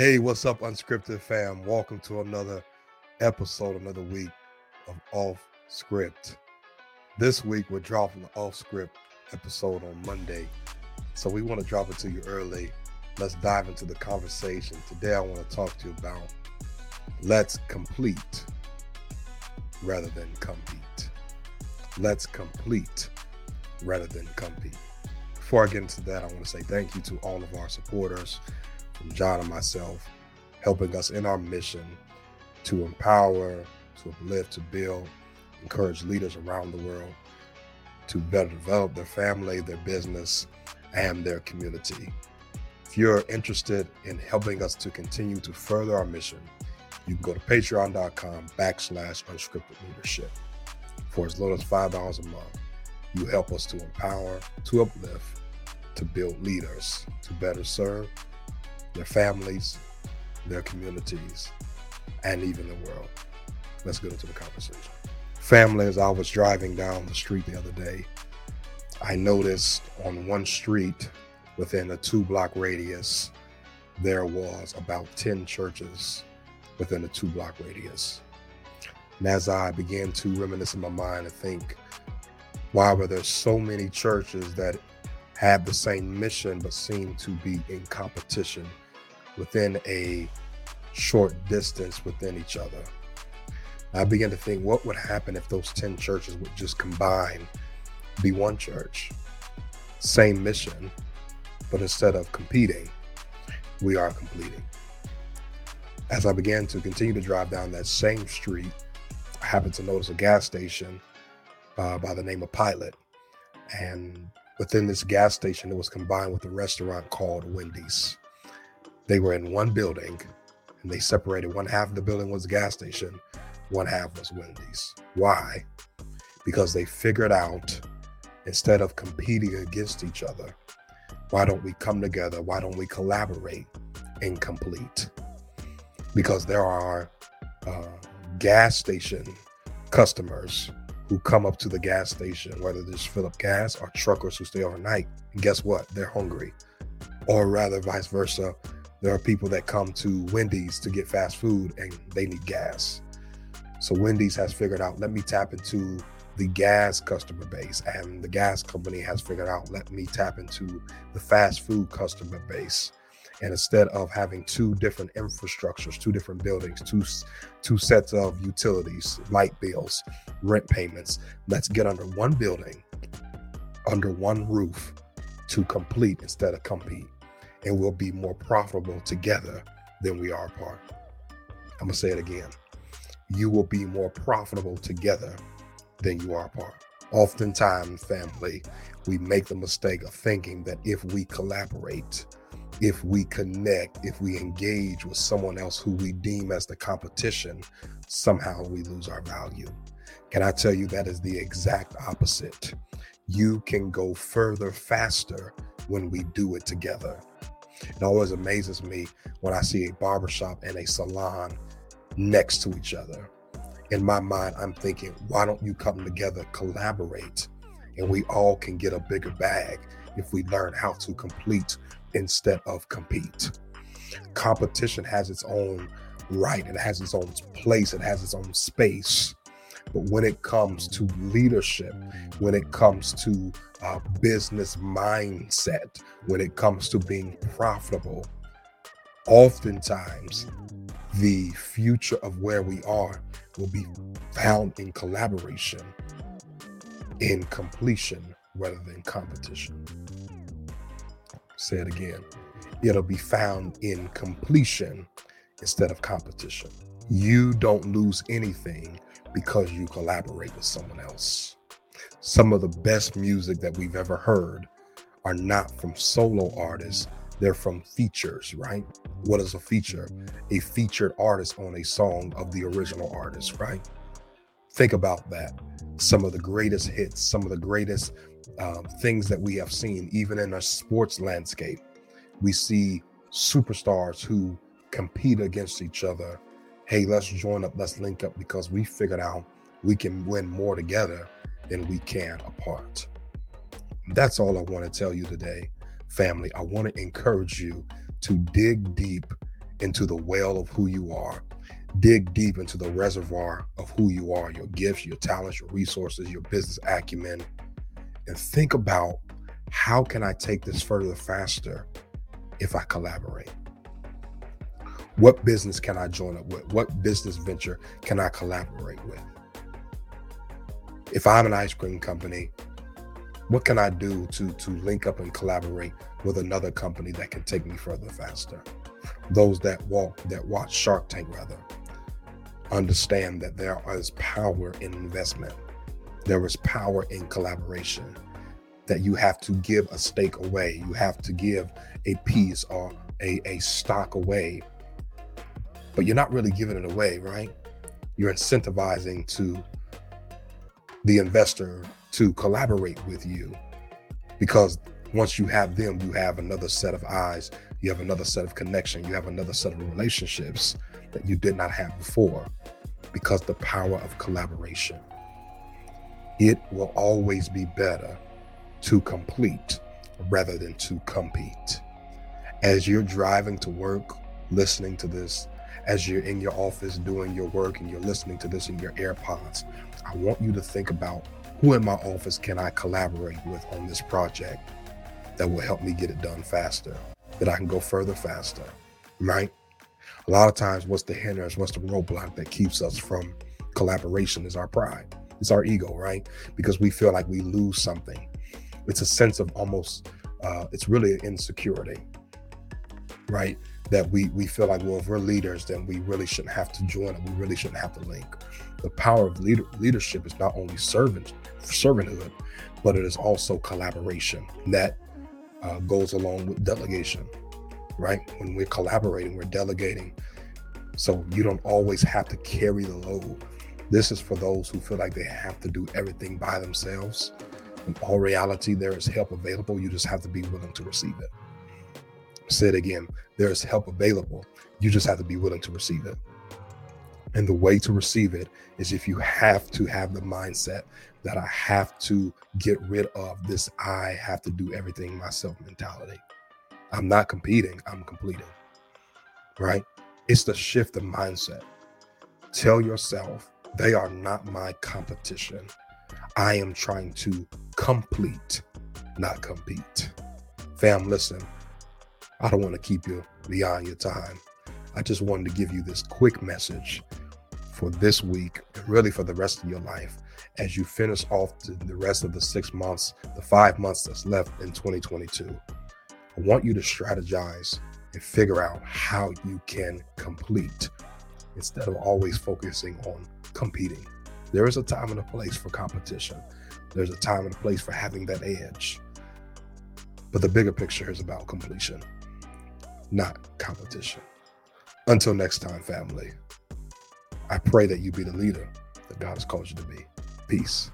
Hey, what's up, unscripted fam? Welcome to another episode, another week of Off Script. This week, we're dropping the Off Script episode on Monday. So, we want to drop it to you early. Let's dive into the conversation. Today, I want to talk to you about let's complete rather than compete. Let's complete rather than compete. Before I get into that, I want to say thank you to all of our supporters from John and myself, helping us in our mission to empower, to uplift, to build, encourage leaders around the world to better develop their family, their business, and their community. If you're interested in helping us to continue to further our mission, you can go to patreon.com backslash unscripted leadership. For as little as $5 a month, you help us to empower, to uplift, to build leaders, to better serve, their families, their communities, and even the world. Let's get into the conversation. Family, as I was driving down the street the other day, I noticed on one street within a two block radius, there was about 10 churches within a two block radius. And as I began to reminisce in my mind and think, why were there so many churches that had the same mission but seem to be in competition within a short distance within each other. I began to think what would happen if those 10 churches would just combine, be one church, same mission, but instead of competing, we are completing. As I began to continue to drive down that same street, I happened to notice a gas station uh, by the name of Pilot. And within this gas station, it was combined with a restaurant called Wendy's. They were in one building and they separated one half of the building was a gas station, one half was Wendy's. Why? Because they figured out instead of competing against each other, why don't we come together? Why don't we collaborate and complete? Because there are uh, gas station customers who come up to the gas station, whether they just fill up gas or truckers who stay overnight. And guess what? They're hungry. Or rather, vice versa, there are people that come to Wendy's to get fast food and they need gas. So Wendy's has figured out, let me tap into the gas customer base. And the gas company has figured out, let me tap into the fast food customer base. And instead of having two different infrastructures, two different buildings, two two sets of utilities, light bills, rent payments, let's get under one building, under one roof to complete instead of compete and we'll be more profitable together than we are apart. I'm going to say it again. You will be more profitable together than you are apart. Oftentimes, family, we make the mistake of thinking that if we collaborate, if we connect, if we engage with someone else who we deem as the competition, somehow we lose our value. Can I tell you that is the exact opposite? You can go further faster when we do it together. It always amazes me when I see a barbershop and a salon next to each other. In my mind, I'm thinking, why don't you come together, collaborate, and we all can get a bigger bag if we learn how to complete instead of compete. Competition has its own right, it has its own place, it has its own space. But when it comes to leadership, when it comes to uh, business mindset, when it comes to being profitable, oftentimes the future of where we are will be found in collaboration, in completion rather than competition. Say it again. It'll be found in completion instead of competition. You don't lose anything because you collaborate with someone else. Some of the best music that we've ever heard are not from solo artists, they're from features, right? What is a feature? A featured artist on a song of the original artist, right? Think about that. Some of the greatest hits, some of the greatest um, things that we have seen, even in a sports landscape. We see superstars who compete against each other hey, let's join up, let's link up because we figured out we can win more together than we can apart. That's all I want to tell you today, family. I want to encourage you to dig deep into the well of who you are. Dig deep into the reservoir of who you are, your gifts, your talents, your resources, your business acumen, and think about how can I take this further faster if I collaborate? What business can I join up with? What business venture can I collaborate with? If I'm an ice cream company, what can I do to to link up and collaborate with another company that can take me further faster? Those that walk that watch Shark Tank rather understand that there is power in investment. There is power in collaboration. That you have to give a stake away. You have to give a piece or a, a stock away. But you're not really giving it away, right? You're incentivizing to the investor to collaborate with you because once you have them, you have another set of eyes, you have another set of connection, you have another set of relationships that you did not have before because the power of collaboration. It will always be better to complete rather than to compete. As you're driving to work, listening to this, as you're in your office doing your work and you're listening to this in your AirPods, I want you to think about who in my office can I collaborate with on this project that will help me get it done faster, that I can go further faster, right? A lot of times, what's the hindrance, what's the roadblock that keeps us from collaboration is our pride. It's our ego, right? Because we feel like we lose something. It's a sense of almost, uh, it's really an insecurity, right? That we we feel like, well, if we're leaders, then we really shouldn't have to join it. We really shouldn't have to link. The power of leader, leadership is not only servant servanthood, but it is also collaboration that uh, goes along with delegation, right? When we're collaborating, we're delegating. So you don't always have to carry the load. This is for those who feel like they have to do everything by themselves. In all reality, there is help available. You just have to be willing to receive it. Say it again. There is help available. You just have to be willing to receive it. And the way to receive it is if you have to have the mindset that I have to get rid of this I have to do everything myself mentality. I'm not competing, I'm completing. Right? It's the shift of mindset. Tell yourself they are not my competition. I am trying to complete, not compete. Fam, listen, I don't want to keep you beyond your time. I just wanted to give you this quick message for this week and really for the rest of your life as you finish off the rest of the six months, the five months that's left in 2022. I want you to strategize and figure out how you can complete instead of always focusing on competing. There is a time and a place for competition. There's a time and a place for having that edge. But the bigger picture is about completion, not competition. Until next time, family, I pray that you be the leader that God has called you to be. Peace.